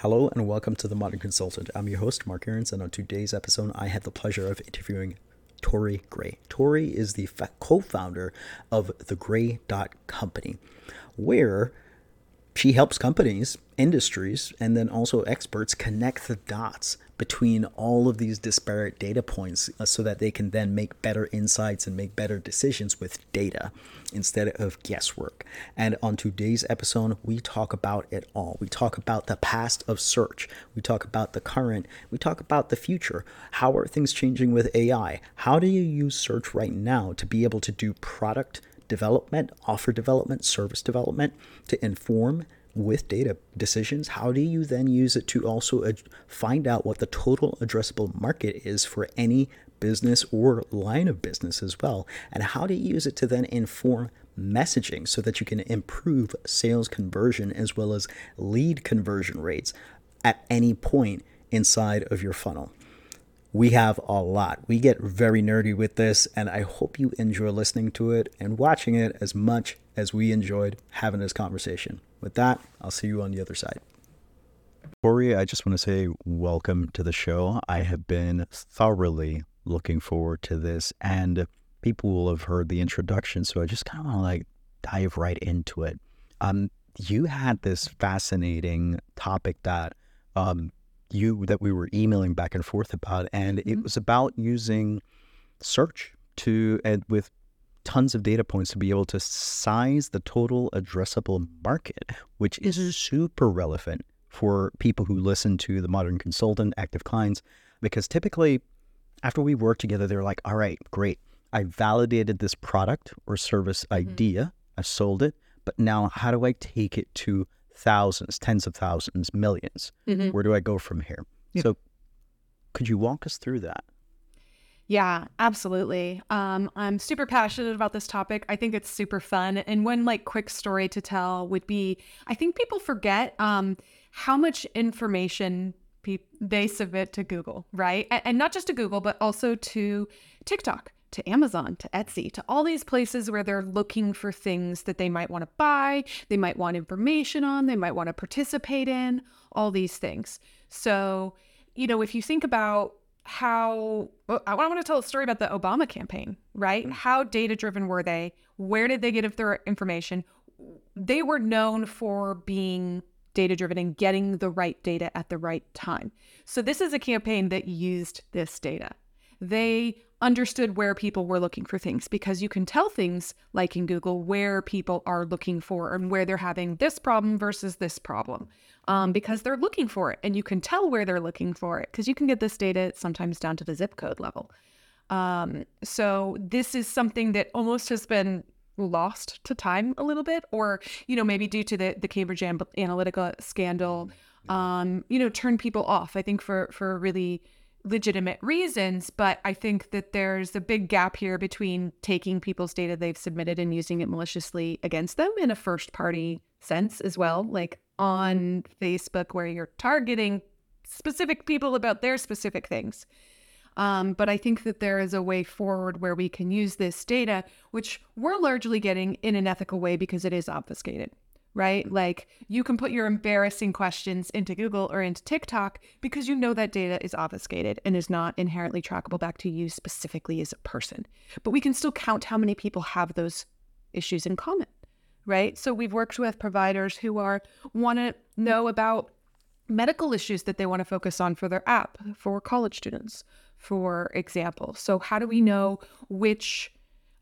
Hello and welcome to The Modern Consultant. I'm your host, Mark Aarons, and on today's episode, I had the pleasure of interviewing Tory Gray. Tory is the co founder of the Gray Dot Company, where she helps companies, industries, and then also experts connect the dots between all of these disparate data points uh, so that they can then make better insights and make better decisions with data instead of guesswork. And on today's episode, we talk about it all. We talk about the past of search, we talk about the current, we talk about the future. How are things changing with AI? How do you use search right now to be able to do product development, offer development, service development to inform with data decisions, how do you then use it to also ad- find out what the total addressable market is for any business or line of business as well? And how do you use it to then inform messaging so that you can improve sales conversion as well as lead conversion rates at any point inside of your funnel? We have a lot. We get very nerdy with this, and I hope you enjoy listening to it and watching it as much as we enjoyed having this conversation. With that, I'll see you on the other side. Tory, I just want to say welcome to the show. I have been thoroughly looking forward to this, and people will have heard the introduction, so I just kind of want to like dive right into it. Um, you had this fascinating topic that um, you that we were emailing back and forth about, and mm-hmm. it was about using search to and with tons of data points to be able to size the total addressable market, which is super relevant for people who listen to the modern consultant, active clients, because typically after we work together, they're like, all right, great. I validated this product or service mm-hmm. idea, I sold it, but now how do I take it to thousands, tens of thousands, 1000000s mm-hmm. Where do I go from here? Yep. So, could you walk us through that? Yeah, absolutely. Um, I'm super passionate about this topic. I think it's super fun. And one like quick story to tell would be I think people forget um, how much information pe- they submit to Google, right? And, and not just to Google, but also to TikTok to Amazon, to Etsy, to all these places where they're looking for things that they might want to buy, they might want information on, they might want to participate in, all these things. So, you know, if you think about how I want to tell a story about the Obama campaign, right? Mm. How data driven were they? Where did they get their information? They were known for being data driven and getting the right data at the right time. So, this is a campaign that used this data. They understood where people were looking for things because you can tell things like in Google where people are looking for and where they're having this problem versus this problem um, because they're looking for it and you can tell where they're looking for it because you can get this data sometimes down to the zip code level. Um, so this is something that almost has been lost to time a little bit or you know maybe due to the the Cambridge Analytica scandal um, you know turn people off I think for for really legitimate reasons, but I think that there's a big gap here between taking people's data they've submitted and using it maliciously against them in a first party sense as well, like on Facebook where you're targeting specific people about their specific things. Um, but I think that there is a way forward where we can use this data, which we're largely getting in an ethical way because it is obfuscated right? Like you can put your embarrassing questions into Google or into TikTok because you know that data is obfuscated and is not inherently trackable back to you specifically as a person. But we can still count how many people have those issues in common, right? So we've worked with providers who are want to know about medical issues that they want to focus on for their app for college students, for example. So how do we know which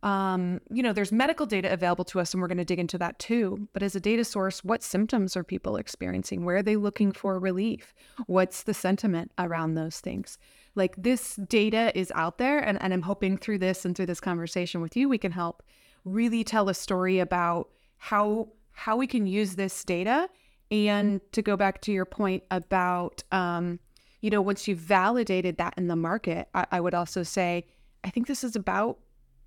um, you know, there's medical data available to us, and we're going to dig into that too. But as a data source, what symptoms are people experiencing? Where are they looking for relief? What's the sentiment around those things? Like this data is out there, and, and I'm hoping through this and through this conversation with you, we can help really tell a story about how how we can use this data. And to go back to your point about, um, you know, once you've validated that in the market, I, I would also say, I think this is about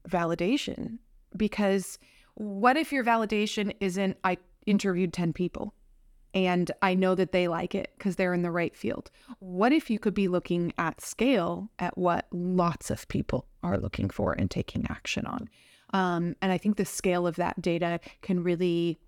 validation because what if your validation isn't I interviewed 10 people and I know that they like it because they're in the right field? What if you could be looking at scale at what lots of people are looking for and taking action on? Um, and I think the scale of that data can really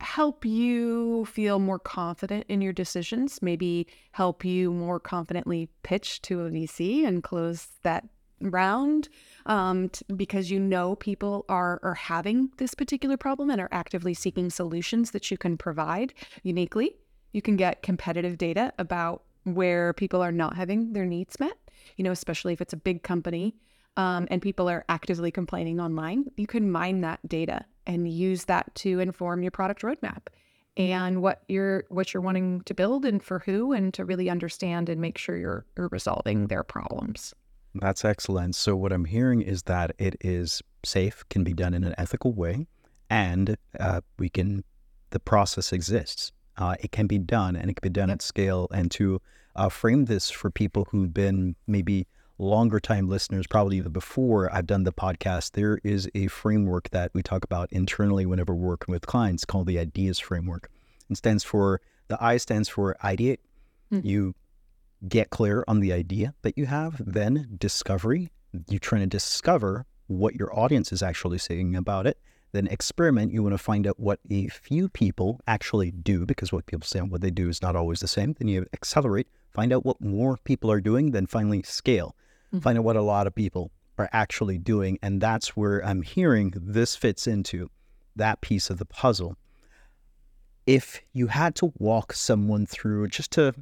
help you feel more confident in your decisions, maybe help you more confidently pitch to a VC and close that round um, t- because you know people are, are having this particular problem and are actively seeking solutions that you can provide uniquely. You can get competitive data about where people are not having their needs met, you know, especially if it's a big company um, and people are actively complaining online. You can mine that data and use that to inform your product roadmap and what you're what you're wanting to build and for who and to really understand and make sure you're, you're resolving their problems. That's excellent. So what I'm hearing is that it is safe, can be done in an ethical way, and uh, we can. The process exists. Uh, it can be done, and it can be done at scale. And to uh, frame this for people who've been maybe longer time listeners, probably even before I've done the podcast, there is a framework that we talk about internally whenever we're working with clients called the IDEAS framework. It stands for the I stands for ideate. Mm-hmm. You get clear on the idea that you have, then discovery. You're trying to discover what your audience is actually saying about it. Then experiment. You want to find out what a few people actually do because what people say and what they do is not always the same. Then you accelerate, find out what more people are doing, then finally scale. Mm-hmm. Find out what a lot of people are actually doing. And that's where I'm hearing this fits into that piece of the puzzle. If you had to walk someone through just to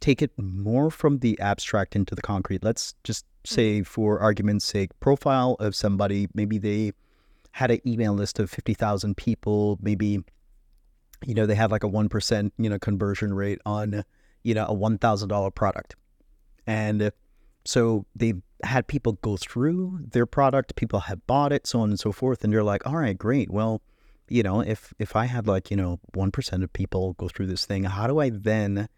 take it more from the abstract into the concrete. Let's just say, mm-hmm. for argument's sake, profile of somebody. Maybe they had an email list of fifty thousand people. Maybe you know they had like a one percent you know conversion rate on you know a one thousand dollar product, and so they had people go through their product. People have bought it, so on and so forth, and they're like, all right, great. Well, you know, if if I had like you know one percent of people go through this thing, how do I then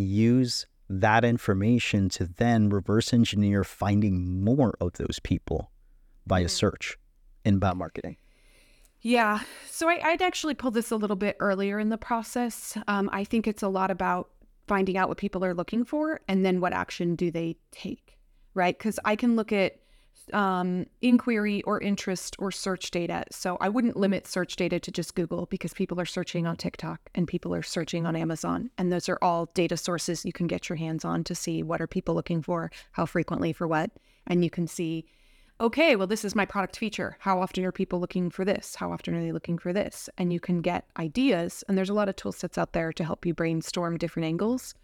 use that information to then reverse engineer finding more of those people via mm-hmm. search inbound marketing. Yeah. So I, would actually pull this a little bit earlier in the process. Um, I think it's a lot about finding out what people are looking for and then what action do they take, right? Because I can look at um, inquiry or interest or search data. So I wouldn't limit search data to just Google because people are searching on TikTok and people are searching on Amazon. And those are all data sources you can get your hands on to see what are people looking for, how frequently for what. And you can see, okay, well, this is my product feature. How often are people looking for this? How often are they looking for this? And you can get ideas. And there's a lot of tool sets out there to help you brainstorm different angles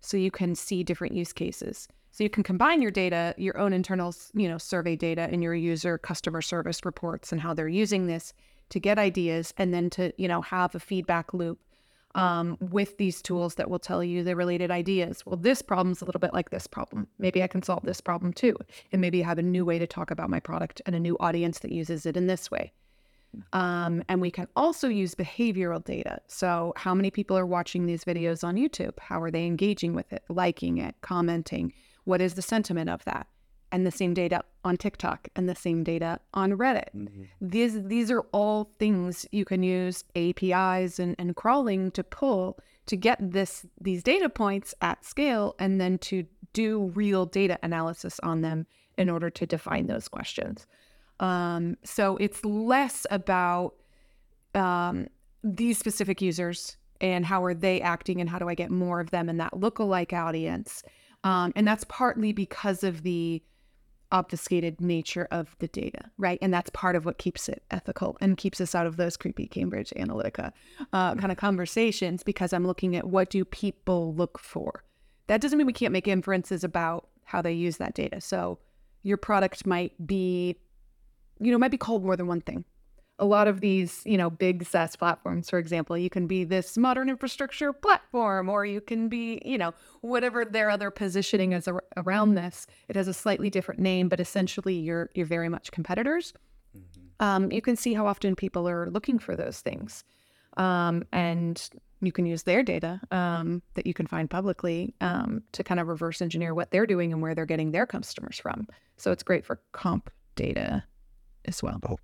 so you can see different use cases. So you can combine your data, your own internal, you know, survey data and your user customer service reports and how they're using this to get ideas and then to, you know, have a feedback loop um, with these tools that will tell you the related ideas. Well, this problem's a little bit like this problem. Maybe I can solve this problem too. And maybe I have a new way to talk about my product and a new audience that uses it in this way. Um, and we can also use behavioral data. So, how many people are watching these videos on YouTube? How are they engaging with it, liking it, commenting? What is the sentiment of that? And the same data on TikTok and the same data on Reddit. Mm-hmm. These these are all things you can use APIs and, and crawling to pull to get this these data points at scale and then to do real data analysis on them in order to define those questions. Um, so it's less about um, these specific users and how are they acting and how do I get more of them in that lookalike audience um, and that's partly because of the obfuscated nature of the data, right? And that's part of what keeps it ethical and keeps us out of those creepy Cambridge Analytica uh, kind of conversations because I'm looking at what do people look for. That doesn't mean we can't make inferences about how they use that data. So your product might be, you know, might be called more than one thing a lot of these, you know, big SaaS platforms, for example, you can be this modern infrastructure platform, or you can be, you know, whatever their other positioning is ar- around this. It has a slightly different name, but essentially, you're you're very much competitors. Mm-hmm. Um, you can see how often people are looking for those things, um, and you can use their data um, that you can find publicly um, to kind of reverse engineer what they're doing and where they're getting their customers from. So it's great for comp data as well. Oh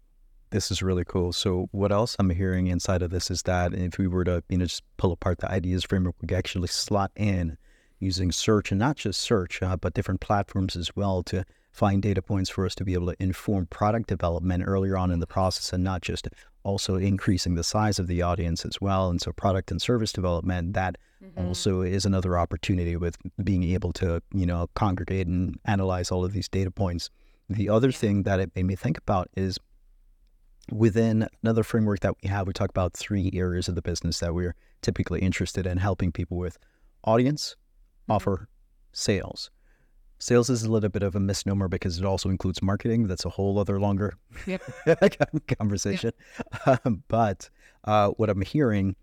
this is really cool. So what else I'm hearing inside of this is that if we were to, you know, just pull apart the ideas framework, we could actually slot in using search and not just search, uh, but different platforms as well to find data points for us to be able to inform product development earlier on in the process and not just also increasing the size of the audience as well. And so product and service development, that mm-hmm. also is another opportunity with being able to, you know, congregate and analyze all of these data points. The other thing that it made me think about is within another framework that we have, we talk about three areas of the business that we're typically interested in helping people with audience, mm-hmm. offer, sales. Sales is a little bit of a misnomer because it also includes marketing. That's a whole other longer yep. conversation. Yep. Um, but uh, what I'm hearing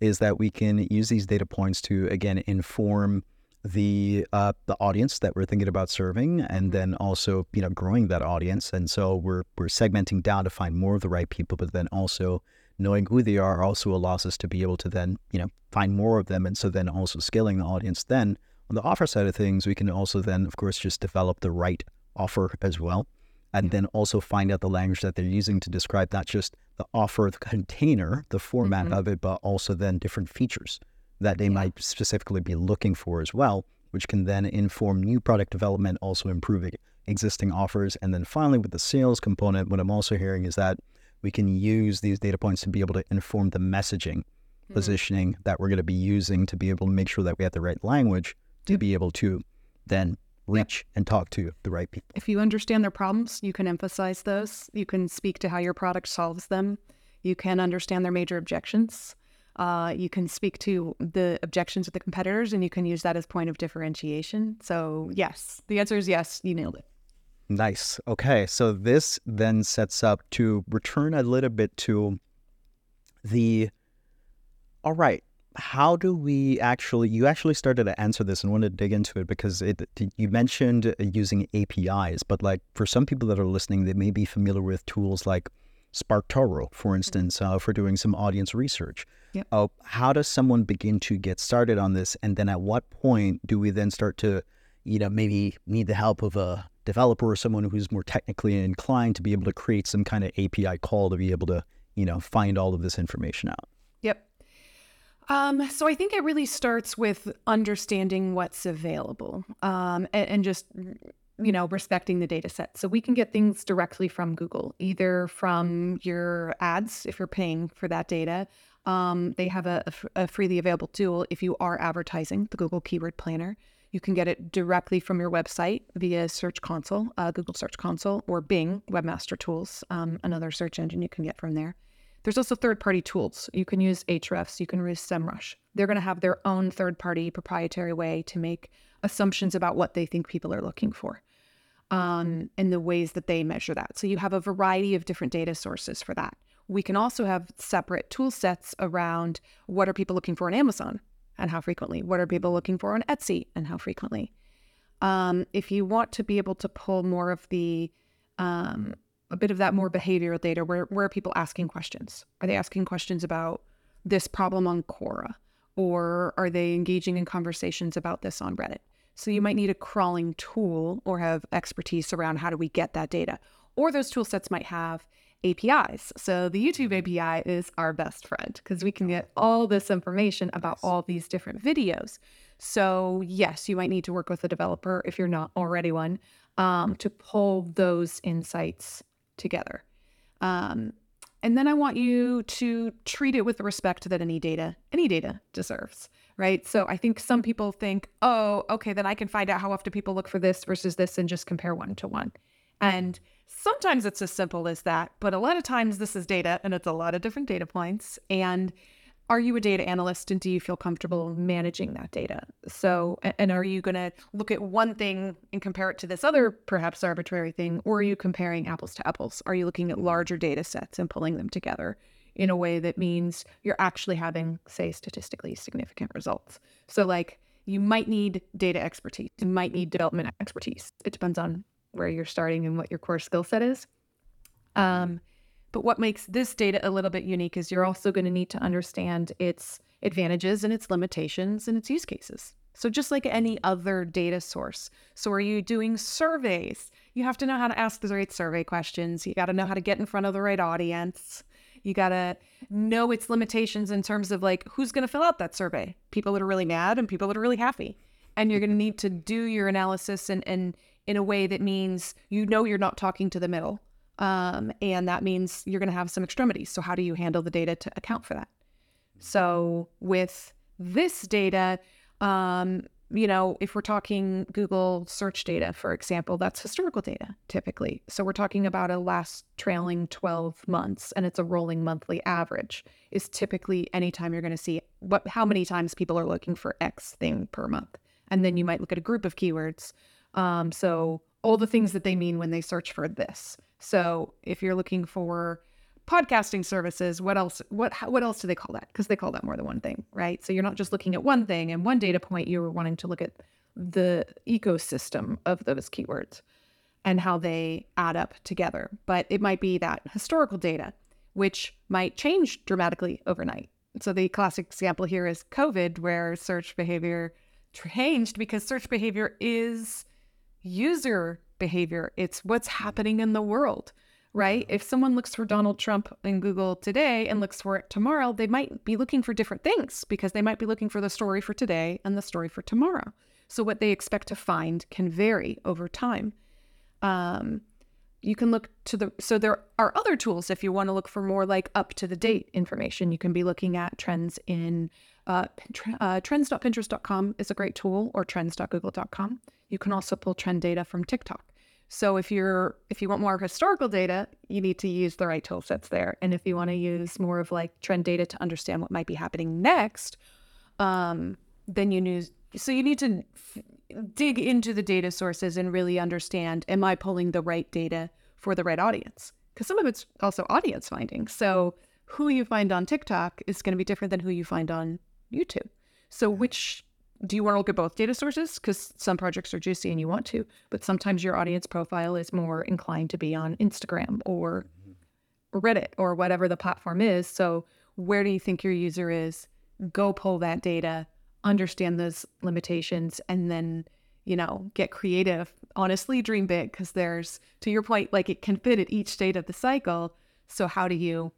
is that we can use these data points to again inform the uh, the audience that we're thinking about serving, and mm-hmm. then also you know growing that audience. And so we're we're segmenting down to find more of the right people, but then also knowing who they are also allows us to be able to then you know find more of them, and so then also scaling the audience then on the offer side of things, we can also then, of course, just develop the right offer as well. And then also find out the language that they're using to describe not just the offer, the container, the format mm-hmm. of it, but also then different features that they yeah. might specifically be looking for as well, which can then inform new product development, also improving existing offers. And then finally, with the sales component, what I'm also hearing is that we can use these data points to be able to inform the messaging, mm-hmm. positioning that we're going to be using to be able to make sure that we have the right language to be able to then reach and talk to the right people. If you understand their problems, you can emphasize those. You can speak to how your product solves them. You can understand their major objections. Uh, you can speak to the objections of the competitors and you can use that as point of differentiation. So, yes, the answer is yes, you nailed it. Nice. Okay. So, this then sets up to return a little bit to the all right, how do we actually you actually started to answer this and wanted to dig into it because it you mentioned using apis but like for some people that are listening they may be familiar with tools like SparkToro for mm-hmm. instance uh, for doing some audience research yep. uh, how does someone begin to get started on this and then at what point do we then start to you know maybe need the help of a developer or someone who's more technically inclined to be able to create some kind of api call to be able to you know find all of this information out yep um, so I think it really starts with understanding what's available um, and, and, just you know respecting the data set. So we can get things directly from Google, either from your ads if you're paying for that data. Um, they have a, a, freely available tool if you are advertising the Google Keyword Planner. You can get it directly from your website via Search Console, uh, Google Search Console, or Bing Webmaster Tools, um, another search engine you can get from there. There's also third party tools. You can use Ahrefs, you can use SEMrush. They're going to have their own third party proprietary way to make assumptions about what they think people are looking for um, the ways that they measure that. So you have a variety of different data sources for that. We can also have separate tool sets around what are people looking for on Amazon and how frequently? What are people looking for on Etsy and how frequently? Um, if you want to be able to pull more of the um, a bit of that more behavioral data where, where are people asking questions? Are they asking questions about this problem on Quora? Or are they engaging in conversations about this on Reddit? So you might need a crawling tool or have expertise around how do we get that data. Or those tool sets might have APIs. So the YouTube API is our best friend because we can get all this information about all these different videos. So, yes, you might need to work with a developer if you're not already one um, to pull those insights together. Um, and then I want you to treat it with the respect that any data, any data deserves, right? So I think some people think, oh, okay, then I can find out how often people look for this versus this and just compare one to one. And sometimes it's as simple as that, but a lot of times this is data and it's a lot of different data points. And are you a data analyst and do you feel comfortable managing that data? So, and are you going to look at one thing and compare it to this other perhaps arbitrary thing, or are you comparing apples to apples? Are you looking at larger data sets and pulling them together in a way that means you're actually having, say, statistically significant results? So, like, you might need data expertise, you might need development expertise. It depends on where you're starting and what your core skill set is. Um, but what makes this data a little bit unique is you're also going to need to understand its advantages and its limitations and its use cases. So, just like any other data source. So, are you doing surveys? You have to know how to ask the right survey questions. You got to know how to get in front of the right audience. You got to know its limitations in terms of like who's going to fill out that survey people that are really mad and people that are really happy. And you're going to need to do your analysis and, and in a way that means you know you're not talking to the middle Um, and that means you're going to have some extremities. So, how do you handle the data to account for that? So, with this data, um, you know, if we're talking Google search data, for example, that's historical data typically. So we're talking about a last trailing 12 months and it's a rolling monthly average is typically anytime you're going to see what how many times people are looking for X thing per month. And then you might look at a group of keywords. Um, so all the things that they mean when they search for this. So if you're looking for podcasting services what else what what else do they call that? Because they call that more than one thing right? So you're not just looking at one thing and one data point you're wanting to look at the ecosystem of those keywords and how they add up together. But it might be that historical data which might change dramatically overnight. So the classic example here is covid where search behavior changed because search behavior is user behavior. It's what's happening in the world right? If someone looks for Donald Trump in Google today and looks for it tomorrow, they might be looking for different things because they might be looking for the story for today and the story for tomorrow. So what they expect to find can vary over time. Um, you can look to the so there are other tools if you want to look for more like up to the date information. You can be looking at trends in uh, uh, trends.pinterest.com is a great tool or trends.google.com. You can also pull trend data from TikTok. So if you're if you want more historical data, you need to use the right tool sets there. And if you want to use more of like trend data to understand what might be happening next, um, then you need so you need to f- dig into the data sources and really understand: Am I pulling the right data for the right audience? Because some of it's also audience finding. So who you find on TikTok is going to be different than who you find on YouTube. So which do you want to look at both data sources? Because some projects are juicy and you want to, but sometimes your audience profile is more inclined to be on Instagram or Reddit or whatever the platform is. So, where do you think your user is? Go pull that data, understand those limitations, and then, you know, get creative. Honestly, dream big because there's, to your point, like it can fit at each state of the cycle. So, how do you,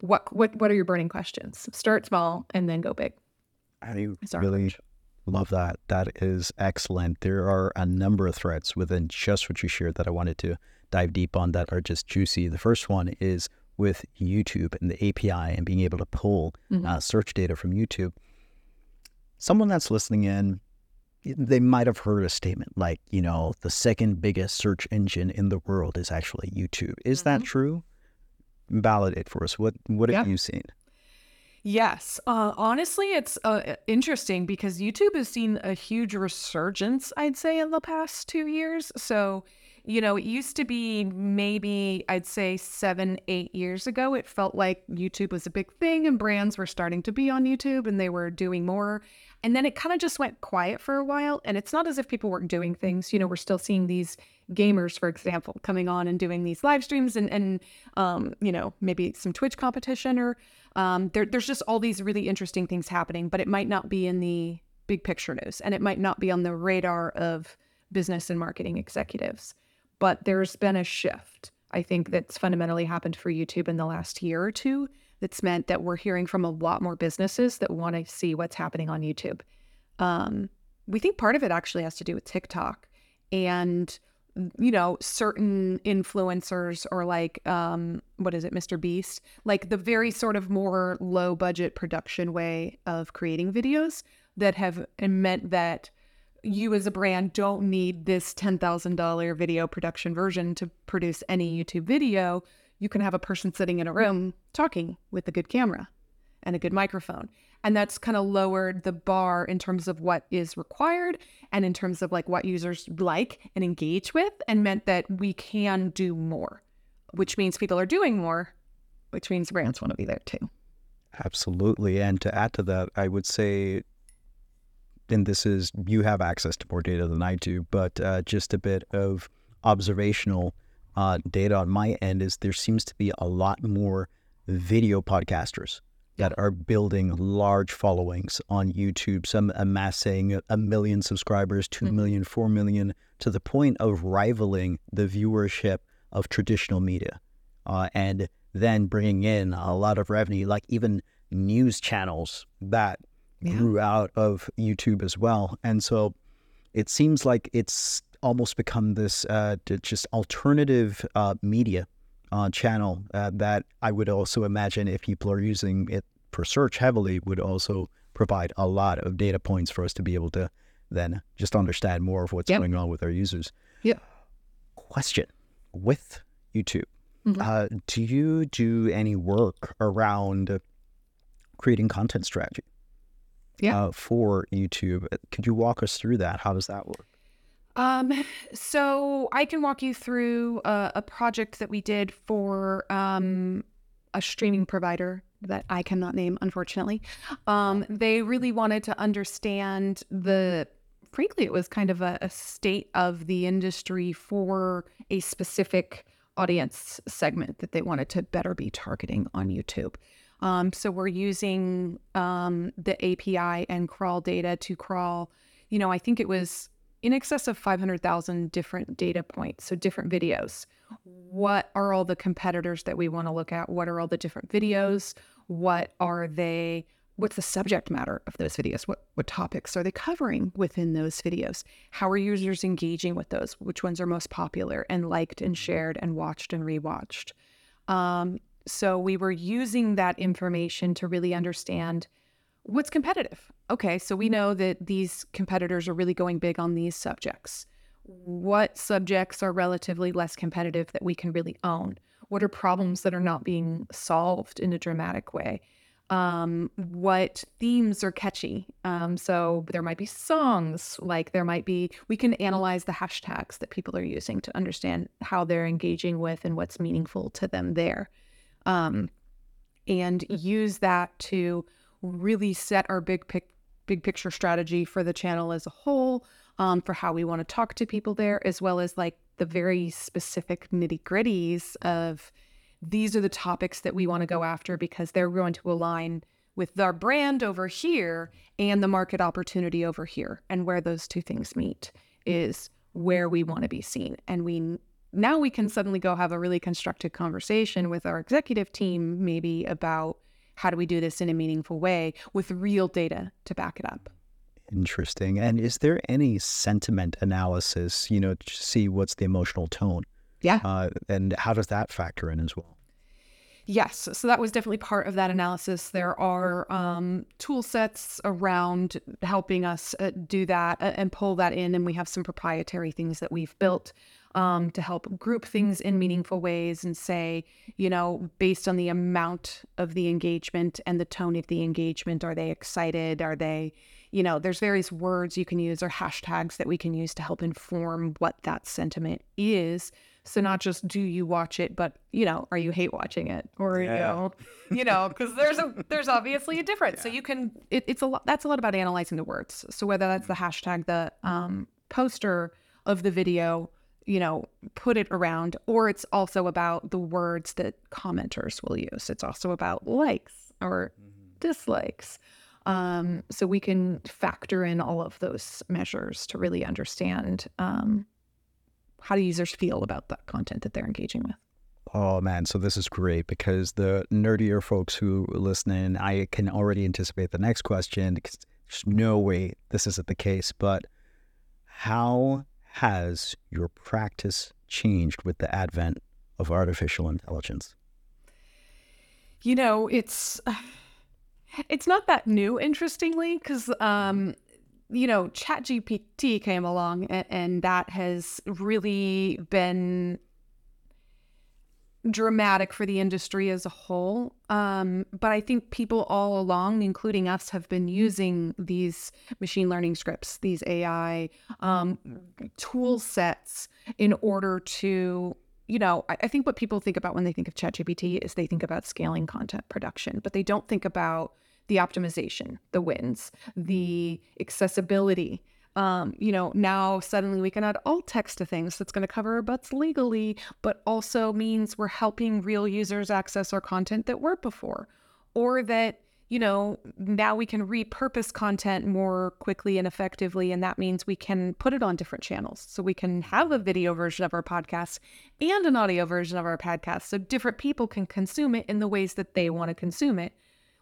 what, what, what are your burning questions? Start small and then go big. How do you really Love that. That is excellent. There are a number of threads within just what you shared that I wanted to dive deep on that are just juicy. The first one is with YouTube and the API and being able to pull mm-hmm. uh, search data from YouTube. Someone that's listening in, they might have heard a statement like, you know, the second biggest search engine in the world is actually YouTube. Is mm-hmm. that true? Validate for us. What what yeah. have you seen? Yes. Uh, honestly, it's uh, interesting because YouTube has seen a huge resurgence, I'd say, in the past two years. So, you know, it used to be maybe, I'd say, seven, eight years ago, it felt like YouTube was a big thing and brands were starting to be on YouTube and they were doing more. And then it kind of just went quiet for a while. And it's not as if people weren't doing things. You know, we're still seeing these gamers, for example, coming on and doing these live streams and, and um, you know, maybe some Twitch competition or um, there, there's just all these really interesting things happening, but it might not be in the big picture news and it might not be on the radar of business and marketing executives. But there's been a shift, I think, that's fundamentally happened for YouTube in the last year or two that's meant that we're hearing from a lot more businesses that want to see what's happening on YouTube. Um, we think part of it actually has to do with TikTok and you know certain influencers or like um what is it MrBeast like the very sort of more low budget production way of creating videos that have meant that you as a brand don't need this $10,000 video production version to produce any YouTube video. You can have a person sitting in a room talking with a good camera and a good microphone and that's kind of lowered the bar in terms of what is required and in terms of like what users like and engage with and meant that we can do more which means people are doing more which means brands want to be there too. Absolutely. And to add to that i would say and this is you have access to more data than i do but uh, just a bit of observational uh, data on my end is there seems to be a lot more video podcasters that are building large followings on YouTube, some amassing a million subscribers, two mm-hmm. million, four million, to the point of rivaling the viewership of traditional media. Uh, and then bringing in a lot of revenue, like even news channels that yeah. grew out of YouTube as well. And so it seems like it's almost become this uh, just alternative uh, media uh, channel uh, that I would also imagine if people are using it for search heavily would also provide a lot of data points for us to be able to then just understand more of what's Yep. going on with our users. Yep. Question with YouTube. Mhm. Uh, do you do any work around creating content strategy? Yeah. Uh, for YouTube, could you walk us through that? How does that work? Um, so I can walk you through a, a project that we did for um, a streaming provider that I cannot name, unfortunately. Um, they really wanted to understand the, frankly, it was kind of a, a state of the industry for a specific audience segment that they wanted to better be targeting on YouTube. Um, so we're using um, the API and crawl data to crawl, you know, I think it was in excess of 500,000 different data points, so different videos. What are all the competitors that we want to look at? What are all the different videos? What are they? What's the subject matter of those videos? What what topics are they covering within those videos? How are users engaging with those? Which ones are most popular and liked and shared and watched and rewatched? Um, so we were using that information to really understand what's competitive. Okay, so we know that these competitors are really going big on these subjects. What subjects are relatively less competitive that we can really own? What are problems that are not being solved in a dramatic way? Um, what themes are catchy? Um, so there might be songs, like there might be, we can analyze the hashtags that people are using to understand how they're engaging with and what's meaningful to them there. Um, and use that to really set our big pic- big picture strategy for the channel as a whole um, for how we want to talk to people there as well as like the very specific nitty gritties of these are the topics that we want to go after because they're going to align with our brand over here and the market opportunity over here and where those two things meet is where we want to be seen. And we now we can suddenly go have a really constructive conversation with our executive team maybe about how do we do this in a meaningful way with real data to back it up Interesting. And is there any sentiment analysis, you know, to see what's the emotional tone? yeah Uh, and how does that factor in as well? Yes, so that was definitely part of that analysis. There are um, tool sets around helping us uh, do that uh, and pull that in, and we have some proprietary things that we've built um, to help group things in meaningful ways and say, you know, based on the amount of the engagement and the tone of the engagement, are they excited? Are they, you know, there's various words you can use or hashtags that we can use to help inform what that sentiment is. So not just do you watch it, but you know, are you hate watching it, or you know, you know, because there's a there's obviously a difference. So you can it, it's a lot. That's a lot about analyzing the words. So whether that's the hashtag, the um, poster of the video, you know, put it around, or it's also about the words that commenters will use. It's also about likes or dislikes. Um, so we can factor in all of those measures to really understand um, how do users feel about that content that they're engaging with. Oh man, so this is great because the nerdier folks who listen in, I can already anticipate the next question because there's no way this isn't the case. But how has your practice changed with the advent of artificial intelligence? You know, it's it's not that new, interestingly, because um, you know, ChatGPT came along, and, and that has really been dramatic for the industry as a whole. Um, but I think people all along, including us, have been using these machine learning scripts, these AI um, tool sets in order to, you know, I, I think what people think about when they think of ChatGPT is they think about scaling content production, but they don't think about the optimization, the wins, the accessibility, um, you know, now suddenly we can add alt text to things that's going to cover our butts legally, but also means we're helping real users access our content that weren't before. Or that, you know, now we can repurpose content more quickly and effectively. And that means we can put it on different channels. So we can have a video version of our podcast and an audio version of our podcast. So different people can consume it in the ways that they want to consume it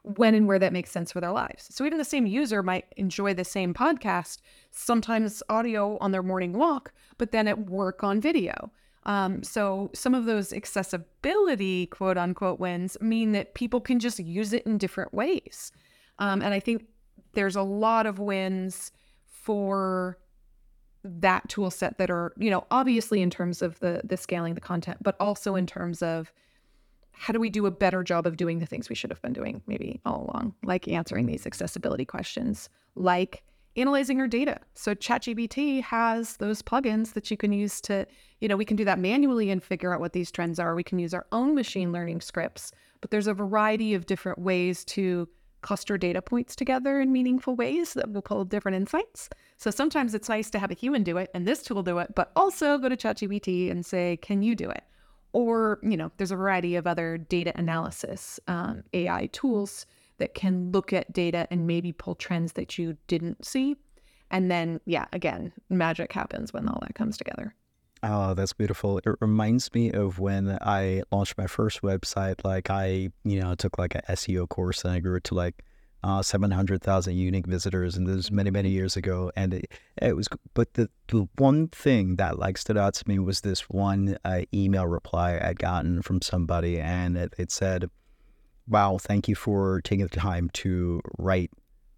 when and where that makes sense for their lives. So even the same user might enjoy the same podcast, sometimes audio on their morning walk, but then at work on video. Um, so some of those accessibility quote unquote wins mean that people can just use it in different ways. Um, and I think there's a lot of wins for that tool set that are, you know, obviously in terms of the the scaling the content, but also in terms of how do we do a better job of doing the things we should have been doing maybe all along, like answering these accessibility questions, like analyzing your data. So ChatGPT has those plugins that you can use to, you know, we can do that manually and figure out what these trends are. We can use our own machine learning scripts, but there's a variety of different ways to cluster data points together in meaningful ways that will pull different insights. So sometimes it's nice to have a human do it and this tool do it, but also go to ChatGPT and say, can you do it? Or, you know, there's a variety of other data analysis um, AI tools that can look at data and maybe pull trends that you didn't see. And then, yeah, again, magic happens when all that comes together. Oh, that's beautiful. It reminds me of when I launched my first website. Like I, you know, took like an SEO course and I grew it to like uh, 700,000 unique visitors. And this was many, many years ago. And it, it was, but the, the one thing that like stood out to me was this one uh, email reply I'd gotten from somebody. And it, it said, wow, thank you for taking the time to write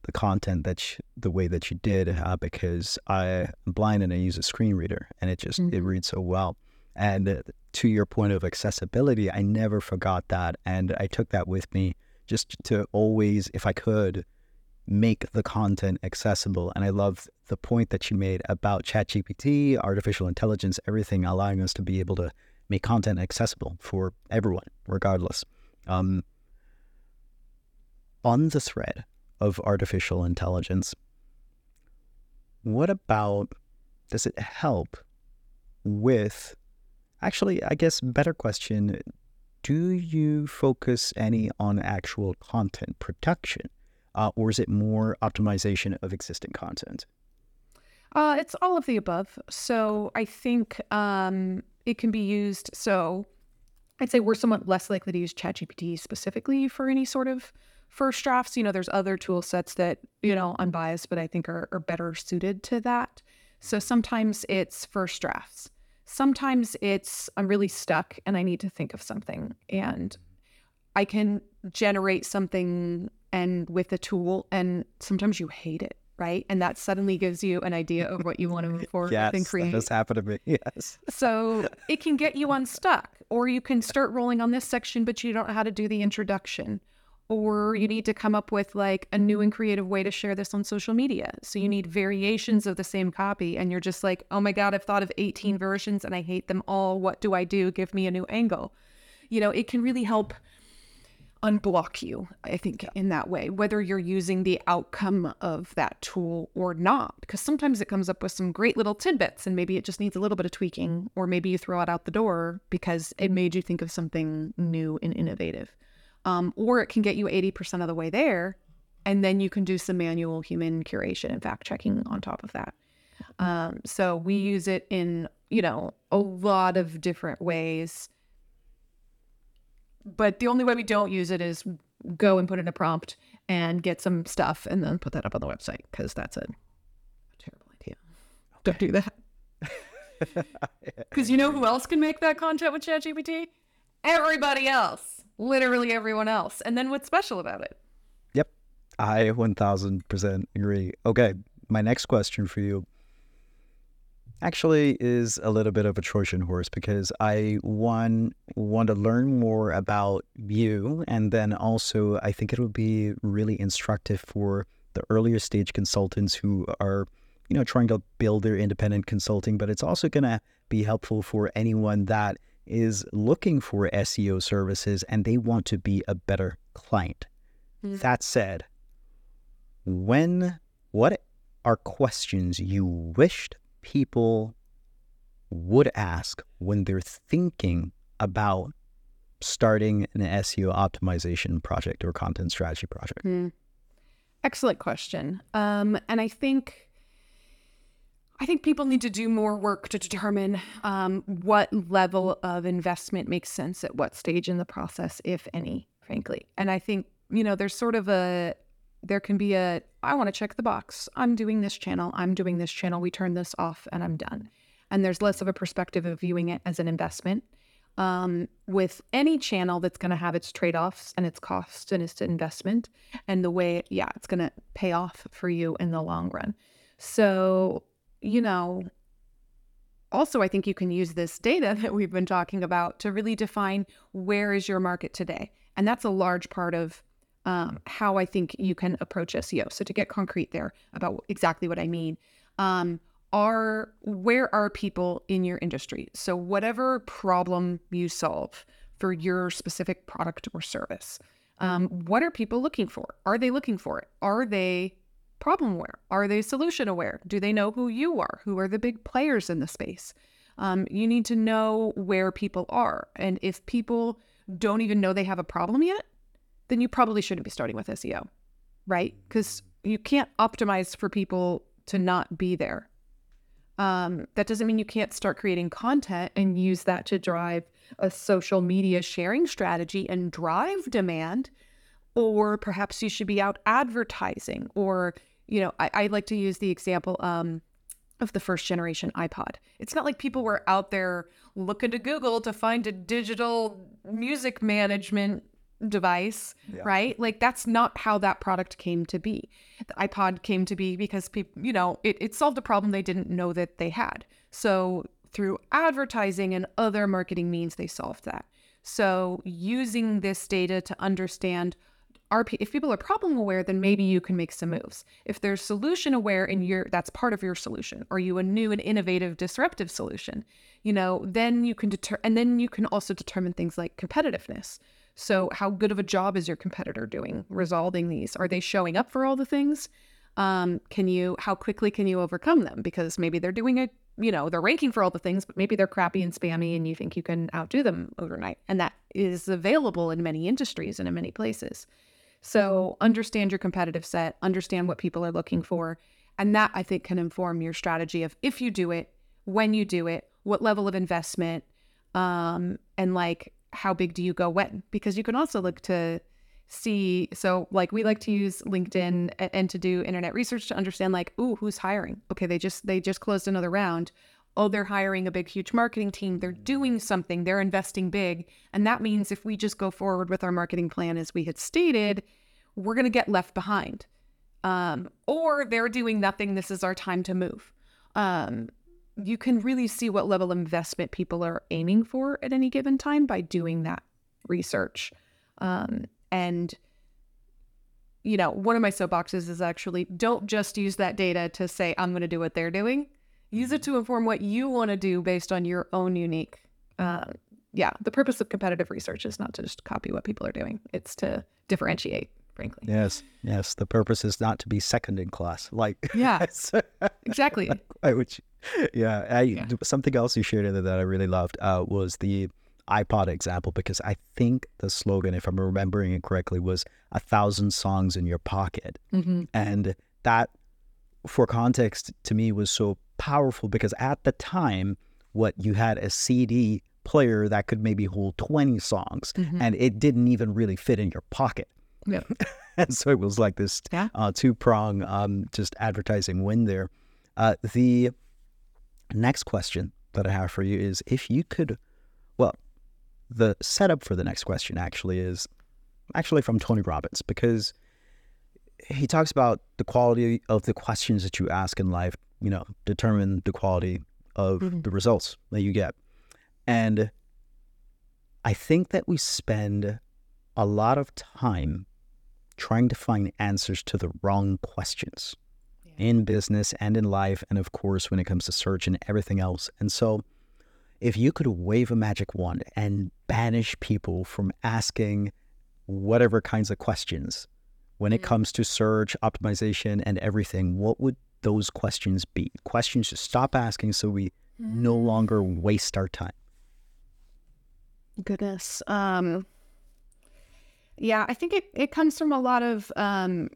the content that sh- the way that you did uh, because I'm blind and I use a screen reader and it just mm-hmm. it reads so well. And uh, to your point of accessibility, I never forgot that, and I took that with me just to always, if I could, make the content accessible. And I love the point that you made about ChatGPT, artificial intelligence, everything allowing us to be able to make content accessible for everyone, regardless. Um, on the thread of artificial intelligence, what about does it help with actually, I guess, better question do you focus any on actual content production uh, or is it more optimization of existing content? Uh, it's all of the above. So I think um, it can be used. So I'd say we're somewhat less likely to use ChatGPT specifically for any sort of first drafts. You know, there's other tool sets that, you know, unbiased, but I think are, are better suited to that. So sometimes it's first drafts. Sometimes it's I'm really stuck and I need to think of something. And I can generate something and with a tool and sometimes you hate it right? And that suddenly gives you an idea of what you want to move forward yes, and create. That has happened to me. Yes. so it can get you unstuck, or you can start rolling on this section, but you don't know how to do the introduction, or you need to come up with like a new and creative way to share this on social media. So you need variations of the same copy and you're just like, "Oh my god, I've thought of 18 versions and I hate them all. What do I do? Give me a new angle." You know, it can really help unblock you, I think, in that way, whether you're using the outcome of that tool or not. Because sometimes it comes up with some great little tidbits and maybe it just needs a little bit of tweaking, or maybe you throw it out the door because it mm-hmm. made you think of something new and innovative um, or it can get you 80% of the way there. And then you can do some manual human curation and fact checking on top of that. Um, so we use it in, you know, a lot of different ways. But the only way we don't use it is go and put in a prompt and get some stuff and then put that up on the website because that's a terrible idea. Okay. Don't do that. Because you know who else can make that content with ChatGPT? Everybody else literally everyone else. And then what's special about it? Yep. I 1000% agree. Okay. My next question for you actually is a little bit of a Trojan horse because I one want to learn more about you and then also I think it would be really instructive for the earlier stage consultants who are you know trying to build their independent consulting but it's also going to be helpful for anyone that is looking for SEO services and they want to be a better client. Mm-hmm. That said, when what are questions you wished people would ask when they're thinking about starting an SEO optimization project or content strategy project? Mm. Excellent question. Um, and I think I think people need to do more work to determine um, what level of investment makes sense at what stage in the process, if any, frankly. And I think you know, there's sort of a there can be a I want to check the box. I'm doing this channel. I'm doing this channel. We turn this off and I'm done. And there's less of a perspective of viewing it as an investment. Um, with any channel that's going to have its trade offs and its costs and its investment, and the way, yeah, it's going to pay off for you in the long run. So, you know, also, I think you can use this data that we've been talking about to really define where is your market today. And that's a large part of um, how I think you can approach SEO. So to get concrete there about exactly what I mean, um, are where are people in your industry? So whatever problem you solve for your specific product or service, um, what are people looking for? Are they looking for it? Are they problem aware? Are they solution aware? Do they know who you are? Who are the big players in the space? Um, you need to know where people are. And if people don't even know they have a problem yet, then you probably shouldn't be starting with SEO, right? Because you can't optimize for people to not be there. Um, that doesn't mean you can't start creating content and use that to drive a social media sharing strategy and drive demand. Or perhaps you should be out advertising. Or, you know, I, I like to use the example um, of the first generation iPod. It's not like people were out there looking to Google to find a digital music management device, yeah. right? Like that's not how that product came to be. The iPod came to be because people, you know, it, it solved a problem they didn't know that they had. So through advertising and other marketing means, they solved that. So using this data to understand are if people are problem aware, then maybe you can make some moves. If they're solution aware and you're that's part of your solution, or you a new and innovative disruptive solution, you know, then you can deter and then you can also determine things like competitiveness. So, how good of a job is your competitor doing resolving these? Are they showing up for all the things? Um, can you, how quickly can you overcome them? Because maybe they're doing a you know, they're ranking for all the things, but maybe they're crappy and spammy and you think you can outdo them overnight. And that is available in many industries and in many places. So, understand your competitive set, understand what people are looking for. And that I think can inform your strategy of if you do it, when you do it, what level of investment, um, and like how big do you go when? Because you can also look to see. So, like, we like to use LinkedIn and to do internet research to understand, like, ooh, who's hiring? Okay, they just they just closed another round. Oh, they're hiring a big, huge marketing team. They're doing something. They're investing big, and that means if we just go forward with our marketing plan as we had stated, we're going to get left behind. Um, or they're doing nothing. This is our time to move. Um, you can really see what level of investment people are aiming for at any given time by doing that research. Um, and, you know, one of my soapboxes is actually don't just use that data to say, I'm going to do what they're doing. Use it to inform what you want to do based on your own unique. Uh, yeah, the purpose of competitive research is not to just copy what people are doing, it's to differentiate frankly. Yes, yes. The purpose is not to be second in class. Like yeah, exactly. I would, yeah, I, yeah. Something else you shared that I really loved uh, was the iPod example because I think the slogan, if I'm remembering it correctly, was a thousand songs in your pocket, mm-hmm. and that, for context, to me was so powerful because at the time, what you had a CD player that could maybe hold 20 songs mm-hmm. and it didn't even really fit in your pocket yeah. and so it was like this yeah. uh, two prong um, just advertising win there. Uh, the next question that I have for you is if you could, well, the setup for the next question actually is actually from Tony Robbins because he talks about the quality of the questions that you ask in life, you know, determine the quality of mm-hmm. the results that you get. And I think that we spend a lot of time trying to find answers to the wrong questions yeah. in business and in life, and of course, when it comes to search and everything else. And so, if you could wave a magic wand and banish people from asking whatever kinds of questions when it mm-hmm. comes to search, optimization, and everything, what would those questions be? Questions to stop asking so we mm-hmm. no longer waste our time. Goodness. Um, yeah, I think it, it comes from a lot of um,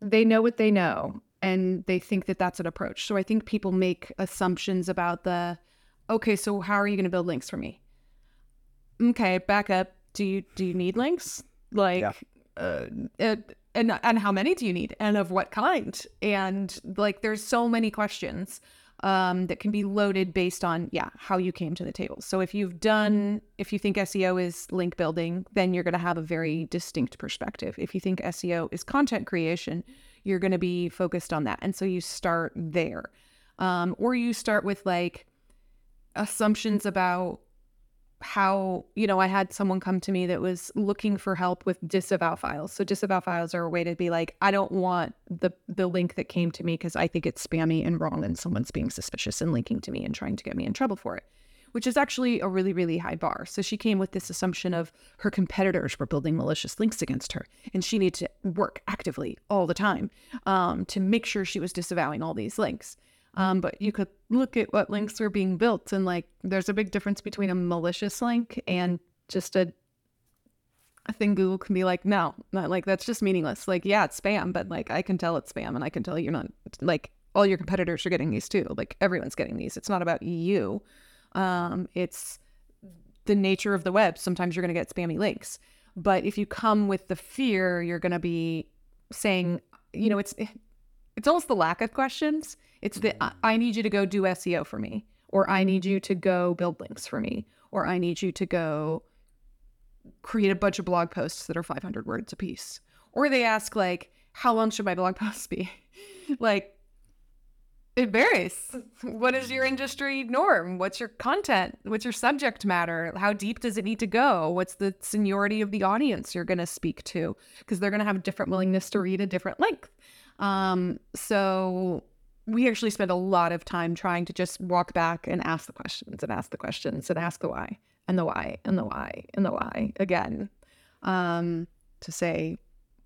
they know what they know and they think that that's an approach. So I think people make assumptions about the okay, so how are you going to build links for me? Okay, back up. Do you do you need links? Like, yeah. uh, uh, and and how many do you need? And of what kind? And like there's so many questions um, that can be loaded based on yeah how you came to the table. So if you've done if you think seo is link building then you're going to have a very distinct perspective. If you think seo is content creation you're going to be focused on that. And so you start there. Um, or you start with like assumptions about how you know i had someone come to me that was looking for help with disavow files. So disavow files are a way to be like i don't want the the link that came to me because i think it's spammy and wrong and someone's being suspicious and linking to me and trying to get me in trouble for it which is actually a really really high bar. So she came with this assumption of her competitors were building malicious links against her and she needed to work actively all the time um, to make sure she was disavowing all these links um, but you could look at what links are being built, and like there's a big difference between a malicious link and just a a thing Google can be like, no, not like that's just meaningless. Like, yeah, it's spam, but like I can tell it's spam, and I can tell you're not like all your competitors are getting these too. Like everyone's getting these. It's not about you. Um, it's the nature of the web. Sometimes you're going to get spammy links, but if you come with the fear, you're going to be saying, you know, it's it's almost the lack of questions. It's the I need you to go do SEO for me, or I need you to go build links for me, or I need you to go create a bunch of blog posts that are 500 words a piece. Or they ask like, how long should my blog posts be? like it varies. What is your industry norm? What's your content? What's your subject matter? How deep does it need to go? What's the seniority of the audience you're going to speak to? Because they're going to have a different willingness to read a different length. Um, so we actually spend a lot of time trying to just walk back and ask the questions and ask the questions and ask the why and the why and the why and the why again um, to say,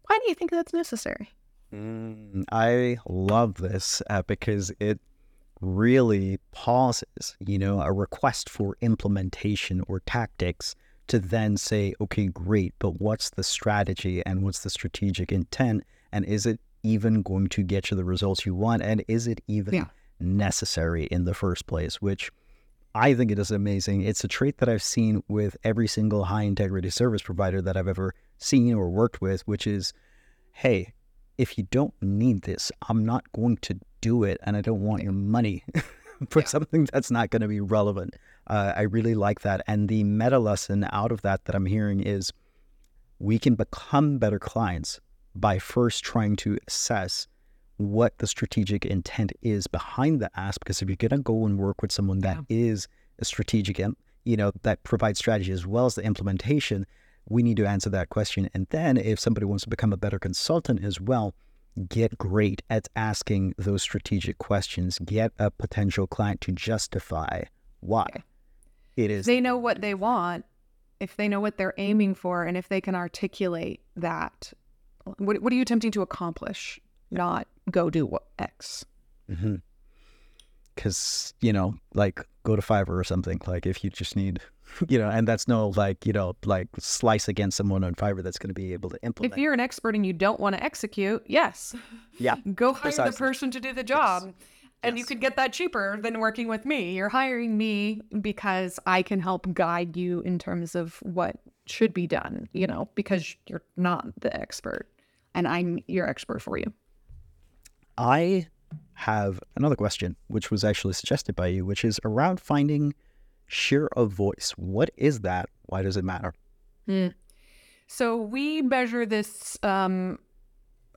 why do you think that's necessary? Mm, I love this uh, because it really pauses, you know, a request for implementation or tactics to then say, okay, great, but what's the strategy and what's the strategic intent? And is it even going to get you the results you want? And is it even yeah. necessary in the first place? Which I think it is amazing. It's a trait that I've seen with every single high integrity service provider that I've ever seen or worked with, which is, hey, if you don't need this, I'm not going to do it, and I don't want your money for yeah. something that's not going to be relevant. Uh, I really like that. And the meta lesson out of that that I'm hearing is we can become better clients by first trying to assess what the strategic intent is behind the ask. Because if you're going to go and work with someone that yeah. is a strategic, you know, that provides strategy as well as the implementation, we need to answer that question. And then if somebody wants to become a better consultant as well, get great at asking those strategic questions. Get a potential client to justify why it is. They know what they want. If they know what they're aiming for, and if they can articulate that what, what are you attempting to accomplish? Not go do what X. Mm-hmm. Cause, you know, like go to Fiverr or something. Like if you just need, you know, and that's no like, you know, like slice against someone on Fiverr that's going to be able to implement. If you're an expert and you don't want to execute, yes. Yeah. go hire precisely. the person to do the job. Yes. And yes. you could get that cheaper than working with me. You're hiring me because I can help guide you in terms of what should be done, you know, because you're not the expert and I'm your expert for you. I have another question, which was actually suggested by you, which is around finding share of voice. What is that? Why does it matter? Hmm. So we measure this, um,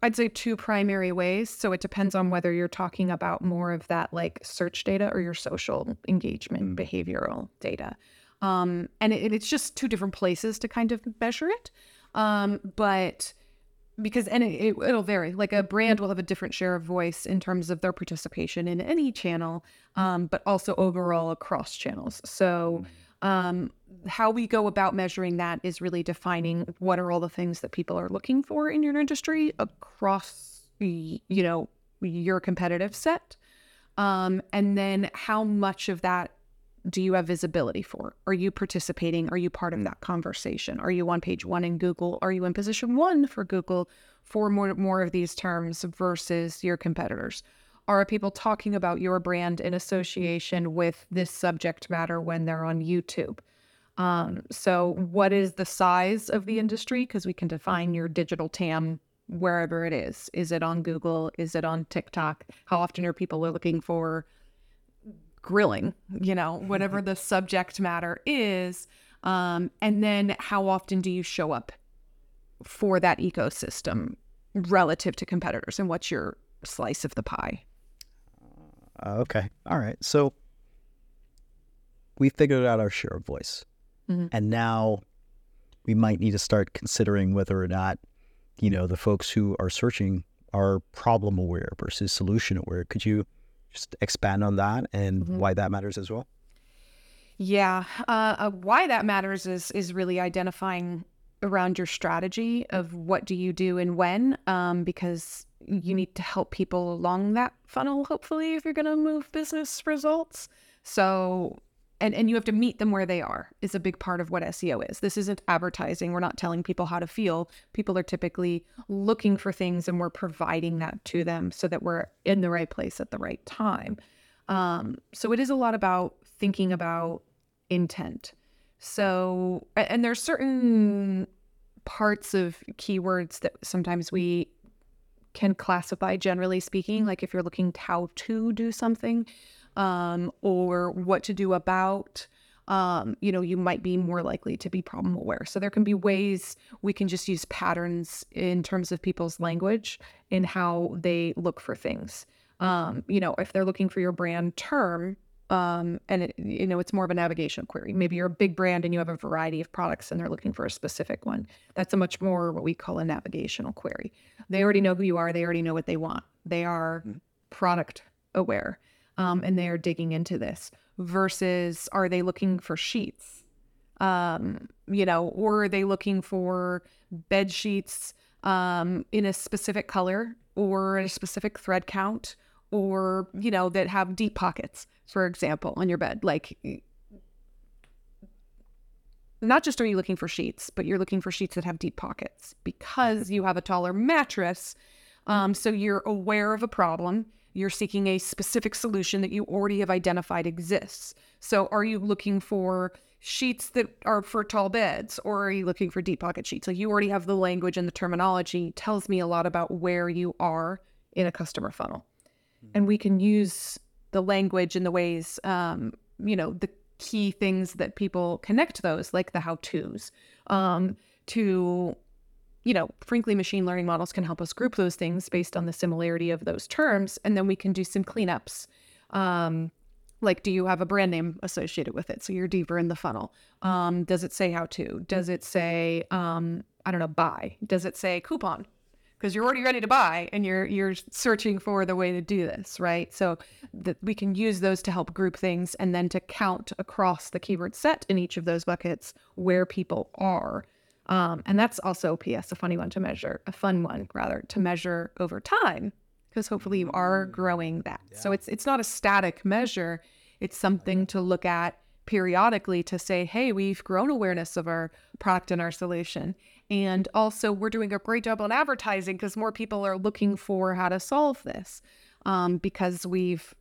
I'd say, two primary ways. So it depends on whether you're talking about more of that like search data or your social engagement, mm. behavioral data. Um, and it, it's just two different places to kind of measure it. Um, but because and it, will vary like a brand will have a different share of voice in terms of their participation in any channel um, but also overall across channels. So um, how we go about measuring that is really defining what are all the things that people are looking for in your industry across you know your competitive set um, and then how much of that do you have visibility for? Are you participating? Are you part of that conversation? Are you on page one in Google? Are you in position one for Google for more, more of these terms versus your competitors? Are people talking about your brand in association with this subject matter when they're on YouTube? Um, so, what is the size of the industry? Because we can define your digital TAM wherever it is. Is it on Google? Is it on TikTok? How often are people looking for grilling? You know, whatever the subject matter is. Um, and then how often do you show up for that ecosystem relative to competitors? And what's your slice of the pie? Uh, okay. All right. So we figured out our share of voice. Mm-hmm. And now we might need to start considering whether or not, you know, the folks who are searching are problem aware versus solution aware. Could you just expand on that and mm-hmm. why that matters as well? Yeah, uh, uh, why that matters is is really identifying around your strategy of what do you do and when, um, because you need to help people along that funnel. Hopefully, if you're going to move business results, so and and you have to meet them where they are is a big part of what SEO is. This isn't advertising. We're not telling people how to feel. People are typically looking for things and we're providing that to them so that we're in the right place at the right time. Um, so it is a lot about thinking about intent. So and there's certain parts of keywords that sometimes we can classify generally speaking like if you're looking how to do something um, or what to do about um, you know, you might be more likely to be problem aware. So there can be ways we can just use patterns in terms of people's language in how they look for things. Um, you know, if they're looking for your brand term, um, and it, you know, it's more of a navigation query. Maybe you're a big brand and you have a variety of products and they're looking for a specific one. That's a much more what we call a navigational query. They already know who you are. They already know what they want. They are mm. product aware um, and they are digging into this versus are they looking for sheets? Um, you know or are they looking for bed sheets um, in a specific color or a specific thread count or you know that have deep pockets for example on your bed? Like not just are you looking for sheets but you're looking for sheets that have deep pockets because you have a taller mattress um, so you're aware of a problem you're seeking a specific solution that you already have identified exists. So, are you looking for sheets that are for tall beds or are you looking for deep pocket sheets? Like, you already have the language and the terminology tells me a lot about where you are in a customer funnel. Mm-hmm. And we can use the language in the ways, um, you know, the key things that people connect those, like the how to's, um, to you know, frankly, machine learning models can help us group those things based on the similarity of those terms. And then we can do some cleanups. Um, like, do you have a brand name associated with it? So you're deeper in the funnel. Um, does it say how to? Does it say, um, I don't know, buy? Does it say coupon? Because you're already ready to buy and you're you're searching for the way to do this, right? So that we can use those to help group things and then to count across the keyword set in each of those buckets where people are um, and that's also PS a funny one to measure, a fun one rather to measure over time, because hopefully you are mm. growing that. Yeah. So it's it's not a static measure. It's something to look at periodically to say, hey, we've grown awareness of our product and our solution. And also, we're doing a great job on advertising because more people are looking for how to solve this um, because we've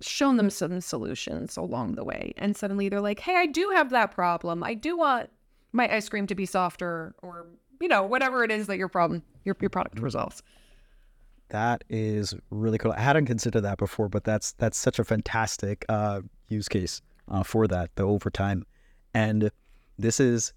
shown them some solutions along the way. And suddenly they're like, hey, I do have that problem. I do want my ice cream to be softer or you know whatever it is that your problem your, your product resolves. That is really cool. I hadn't considered that before but that's that's such a fantastic uh, use case uh, for that the overtime and this is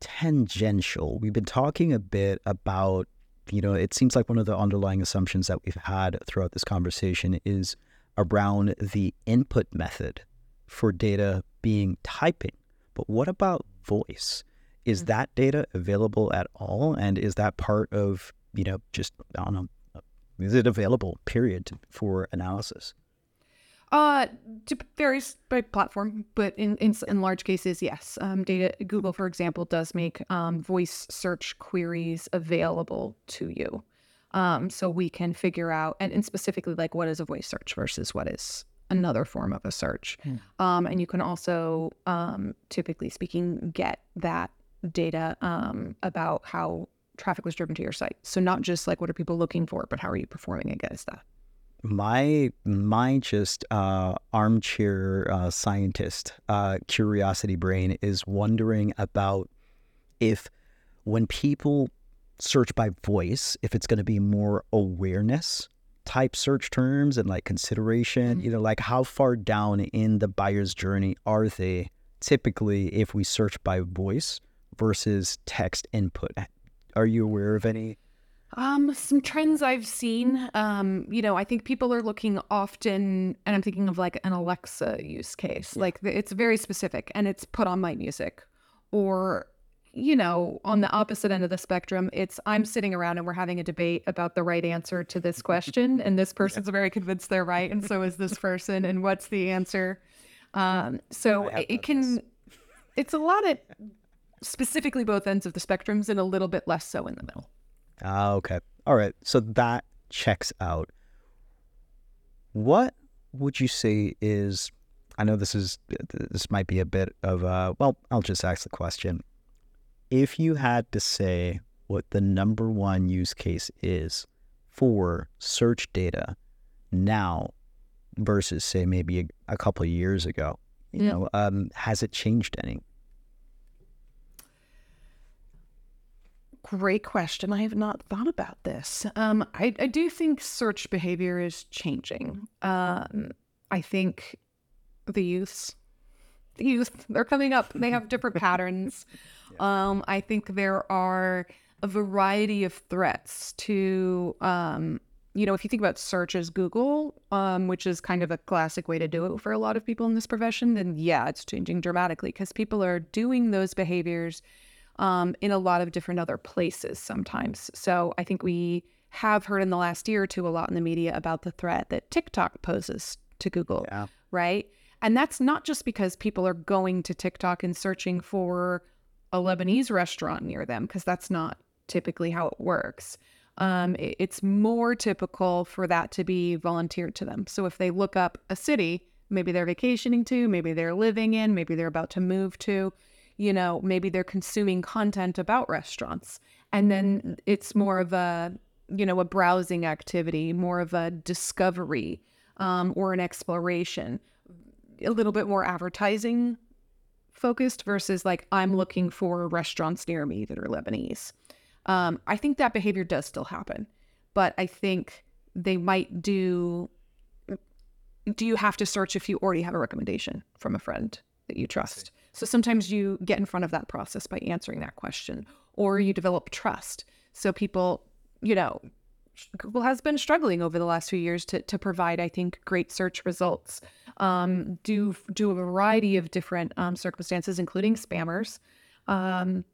tangential. We've been talking a bit about you know it seems like one of the underlying assumptions that we've had throughout this conversation is around the input method for data being typing but what about voice? Is mm-hmm. that data available at all? And is that part of, you know, just, I don't know, is it available, period, for analysis? Uh, varies by platform, but in, in, in large cases, yes. Um, data Google, for example, does make um, voice search queries available to you, um, so we can figure out and, and specifically like what is a voice search versus what is another form of a search. Mm. Um, and you can also, um, typically speaking, get that data um, about how traffic was driven to your site. So not just like what are people looking for, but how are you performing against that. my my just uh, armchair uh, scientist uh, curiosity brain is wondering about if when people search by voice, if it's going to be more awareness type search terms and like consideration, Mm-hmm. you know, like how far down in the buyer's journey are they typically if we search by voice versus text input? Are you aware of any? Um, some trends I've seen. Um, you know, I think people are looking often, and I'm thinking of like an Alexa use case. Like the- it's very specific, and it's put on my music, or you know, on the opposite end of the spectrum, it's I'm sitting around and we're having a debate about the right answer to this question, and this person's very convinced they're right, and so is this person, and what's the answer? Um, so it, can. It's a lot of specifically both ends of the spectrums, and a little bit less so in the middle. Ah, okay. All right. So that checks out. What would you say is I know this is this might be a bit of a well, I'll just ask the question. If you had to say what the number one use case is for search data now versus say maybe a, a couple of years ago, you Yeah. know, um, has it changed any? Great question. I have not thought about this. Um, I, I do think search behavior is changing. Um, I think the youths, youth, they're coming up. They have different patterns. Um, I think there are a variety of threats to, um, you know, if you think about search as Google, um, which is kind of a classic way to do it for a lot of people in this profession, then yeah, it's changing dramatically because people are doing those behaviors um, in a lot of different other places sometimes. So I think we have heard in the last year or two a lot in the media about the threat that TikTok poses to Google, Yeah. right? And that's not just because people are going to TikTok and searching for a Lebanese restaurant near them, because that's not typically how it works. Um, it- it's more typical for that to be volunteered to them. So if they look up a city, maybe they're vacationing to, maybe they're living in, maybe they're about to move to, you know, maybe they're consuming content about restaurants. And then it's more of a, you know, a browsing activity, more of a discovery um, or an exploration, a little bit more advertising focused versus like, I'm looking for restaurants near me that are Lebanese. Um, I think that behavior does still happen, but I think they might do. Do you have to search if you already have a recommendation from a friend that you trust? So sometimes you get in front of that process by answering that question, or you develop trust. So people, you know, Google has been struggling over the last few years to, to provide, I think, great search results. Um, do do a variety of different um, circumstances, including spammers, um,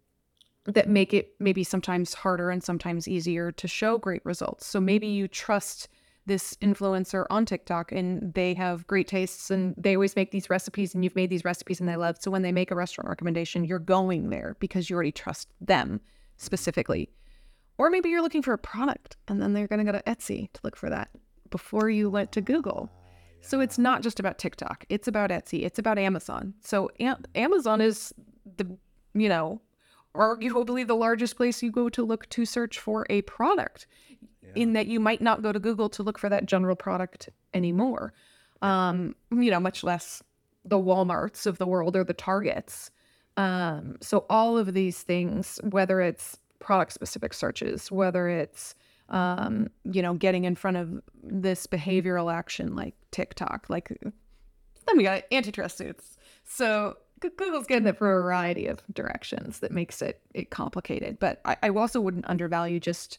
that make it maybe sometimes harder and sometimes easier to show great results. So maybe you trust this influencer on TikTok and they have great tastes and they always make these recipes and you've made these recipes and they love. So when they make a restaurant recommendation, you're going there because you already trust them specifically. Or maybe you're looking for a product and then they're going to go to Etsy to look for that before you went to Google. So it's not just about TikTok. It's about Etsy. It's about Amazon. So Am- Amazon is the, you know, arguably the largest place you go to look to search for a product in that you might not go to Google to look for that general product anymore. Um, you know, much less the Walmarts of the world or the Targets. Um, so all of these things, whether it's product specific searches, whether it's um, you know, getting in front of this behavioral action like TikTok, like then we got antitrust suits. So Google's getting it for a variety of directions that makes it it complicated. But I, I also wouldn't undervalue just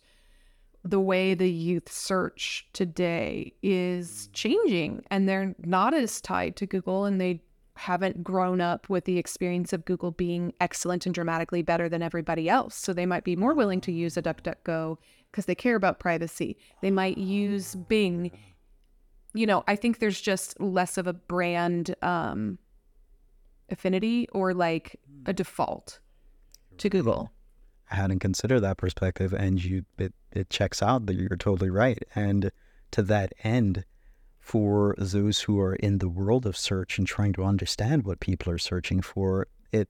the way the youth search today is changing and they're not as tied to Google and they haven't grown up with the experience of Google being excellent and dramatically better than everybody else. So they might be more willing to use a DuckDuckGo because they care about privacy. They might use Bing. You know, I think there's just less of a brand um, affinity or like a default to Google. I hadn't considered that perspective, and you it, it checks out that you're totally right. And to that end, for those who are in the world of search and trying to understand what people are searching for, it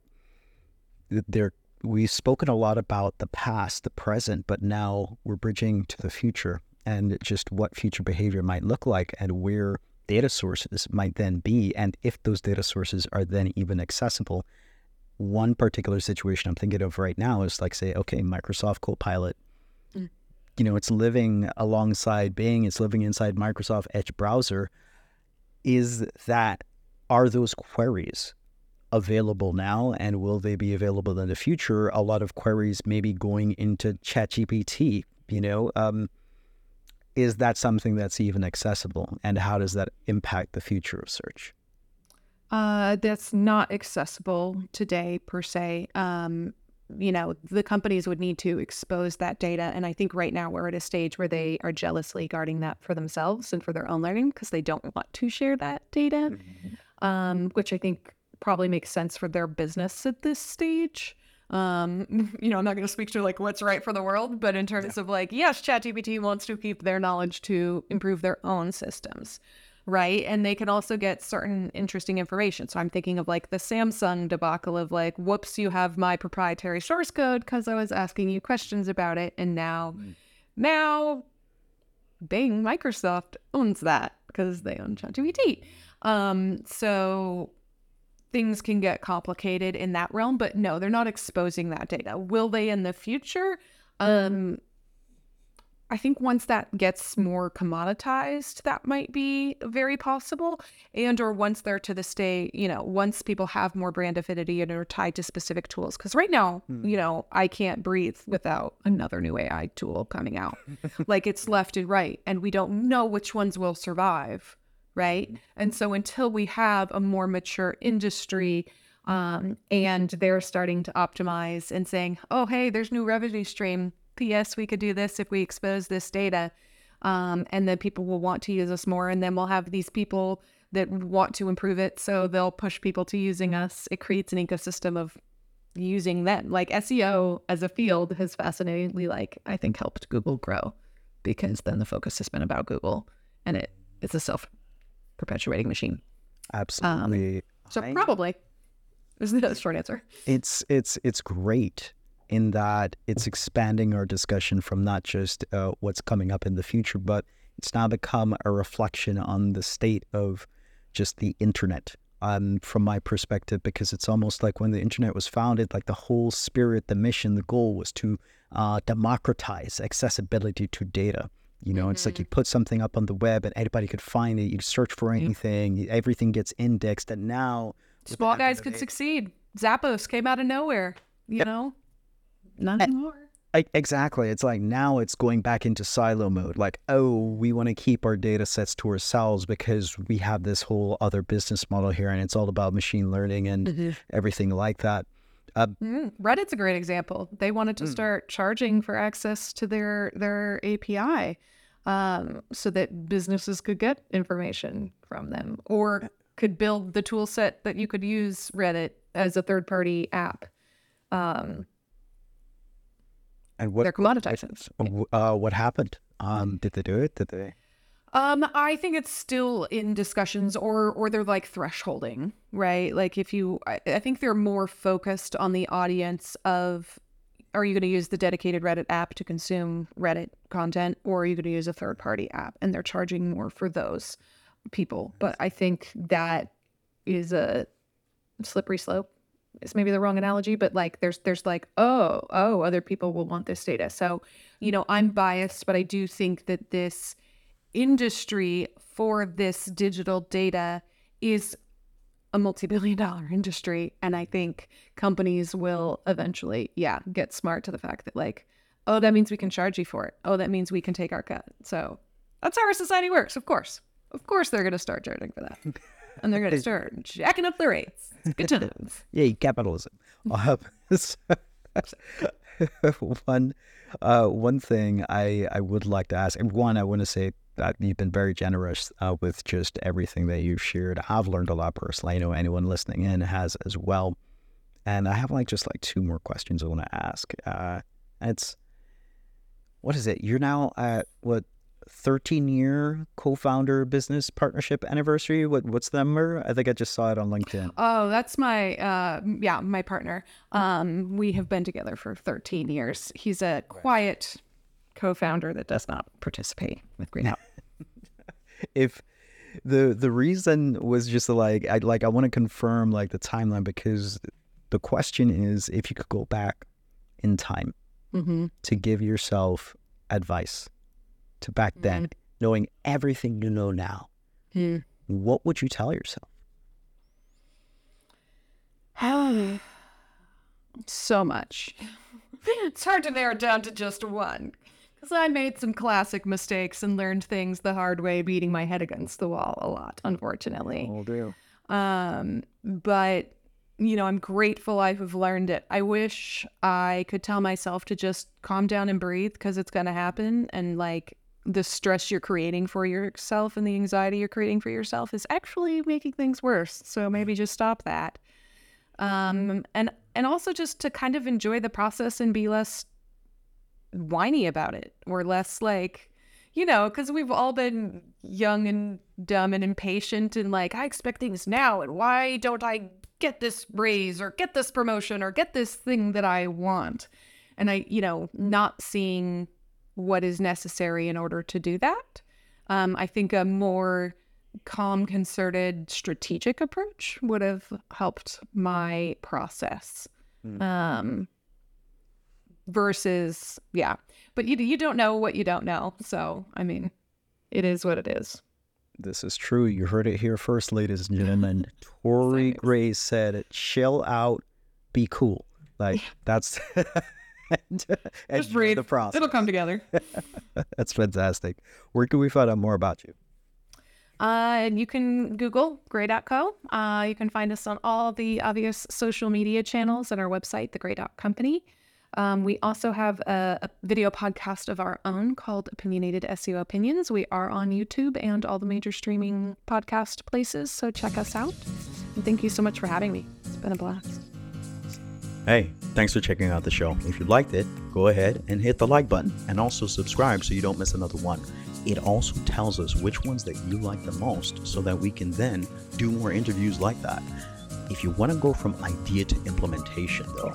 there we've spoken a lot about the past, the present, but now we're bridging to the future. and just what future behavior might look like and where data sources might then be and if those data sources are then even accessible one particular situation i'm thinking of right now is like say okay microsoft copilot. You know it's living alongside bing it's living inside microsoft edge browser is that are those queries available now and will they be available in the future? A lot of queries maybe going into chatgpt you know um, is that something that's even accessible and how does that impact the future of search? Uh, that's not accessible today per se. Um, you know the companies would need to expose that data and i think right now we're at a stage where they are jealously guarding that for themselves and for their own learning because they don't want to share that data mm-hmm. um, which i think probably makes sense for their business at this stage um, you know, I'm not going to speak to like what's right for the world, but in terms yeah. of like, yes, ChatGPT wants to keep their knowledge to improve their own systems, right? And they can also get certain interesting information. So I'm thinking of like the Samsung debacle of like, whoops, you have my proprietary source code because I was asking you questions about it, and now, mm. now, Bing, Microsoft owns that because they own ChatGPT. Um, so things can get complicated in that realm, but no, they're not exposing that data. Will they in the future? Um, I think once that gets more commoditized, that might be very possible. And or once they're to the state, you know, once people have more brand affinity and are tied to specific tools. Because right now, hmm. you know, I can't breathe without another new AI tool coming out. like it's left and right, and we don't know which ones will survive right? Mm-hmm. And so until we have a more mature industry um, and they're starting to optimize and saying, oh, hey, there's new revenue stream. P.S. We could do this if we expose this data. Um, and then people will want to use us more. And then we'll have these people that want to improve it. So they'll push people to using us. It creates an ecosystem of using them. Like SEO as a field has fascinatingly, like, I think helped Google grow because then the focus has been about Google and it it's a self perpetuating machine. Absolutely. Um, so I, probably is the short answer. It's it's it's great in that it's expanding our discussion from not just uh, what's coming up in the future, but it's now become a reflection on the state of just the internet. Um, from my perspective, because it's almost like when the internet was founded, like the whole spirit, the mission, the goal was to uh, democratize accessibility to data. You know, mm-hmm. it's like you mm-hmm. put something up on the web and anybody could find it. You search for anything, mm-hmm. everything gets indexed. And now, small guys could succeed. Zappos came out of nowhere. You yep. know, not anymore. I, exactly. It's like now it's going back into silo mode. Like, oh, we want to keep our data sets to ourselves because we have this whole other business model here, and it's all about machine learning and mm-hmm. everything like that. Uh, mm, Reddit's a great example. They wanted to mm. start charging for access to their their API, um, so that businesses could get information from them, or could build the tool set that you could use Reddit as a third party app. Um, and what they're commoditizing. Uh, what happened? Um, did they do it? Did they? Um, I think it's still in discussions or or they're like thresholding, right? Like if you I, I think they're more focused on the audience of are you going to use the dedicated Reddit app to consume Reddit content or are you going to use a third party app and they're charging more for those people. But I think that is a slippery slope. It's maybe the wrong analogy, but like there's there's like, oh, oh, other people will want this data. So, you know, I'm biased, but I do think that this industry for this digital data is a multi-billion dollar industry and i think companies will eventually yeah get smart to the fact that like oh that means we can charge you for it. Oh that means we can take our cut. So that's how our society works of course. Of course they're going to start charging for that and they're going to start jacking up the rates good times yay capitalism one uh, one thing I, I would like to ask, and one, I want to say that you've been very generous uh, with just everything that you've shared. I've learned a lot personally. I know anyone listening in has as well. And I have like just like two more questions I want to ask. Uh, it's what is it? You're now at what 13 year co-founder business partnership anniversary. What what's the number? I think I just saw it on LinkedIn. Oh, that's my uh yeah, my partner. Um we have been together for 13 years. He's a quiet co-founder that does not participate with Green Out. if the the reason was just like I like I want to confirm like the timeline because the question is if you could go back in time mm-hmm. to give yourself advice to back then, knowing everything you know now, Mm. what would you tell yourself? so much. it's hard to narrow it down to just one. Because I made some classic mistakes and learned things the hard way, beating my head against the wall a lot, unfortunately. Oh, do. Um, but you know, I'm grateful I have learned it. I wish I could tell myself to just calm down and breathe because it's gonna happen. And like the stress you're creating for yourself and the anxiety you're creating for yourself is actually making things worse. So maybe just stop that. Um, and and also just to kind of enjoy the process and be less whiny about it or less like you know, because we've all been young and dumb and impatient and like, I expect things now. And why don't I get this raise or get this promotion or get this thing that I want? And I, you know, not seeing what is necessary in order to do that. Um, I think a more calm, concerted, strategic approach would have helped my process. Um, versus, yeah, but you you don't know what you don't know. So I mean, it is what it is. This is true. You heard it here first, ladies and gentlemen. Tory. Gray said, "Chill out, be cool." Like that's and, and Just breathe. the process. It'll come together. That's fantastic. Where can we find out more about you? Uh, and you can Google Gray.co. Uh, you can find us on all the obvious social media channels and our website, The Gray Dot Company. Um, we also have a, a video podcast of our own called Opinionated SEO Opinions. We are on YouTube and all the major streaming podcast places, so check us out. And thank you so much for having me. It's been a blast. Hey, thanks for checking out the show. If you liked it, go ahead and hit the like button and also subscribe so you don't miss another one. It also tells us which ones that you like the most so that we can then do more interviews like that. If you want to go from idea to implementation, though,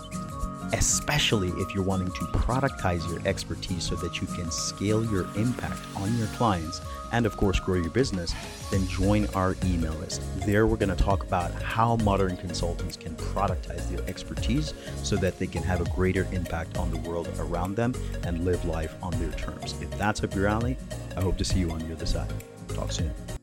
especially if you're wanting to productize your expertise so that you can scale your impact on your clients and, of course, grow your business, then join our email list. There, we're going to talk about how modern consultants can productize their expertise so that they can have a greater impact on the world around them and live life on their terms. If that's up your alley, I hope to see you on the other side. Talk soon.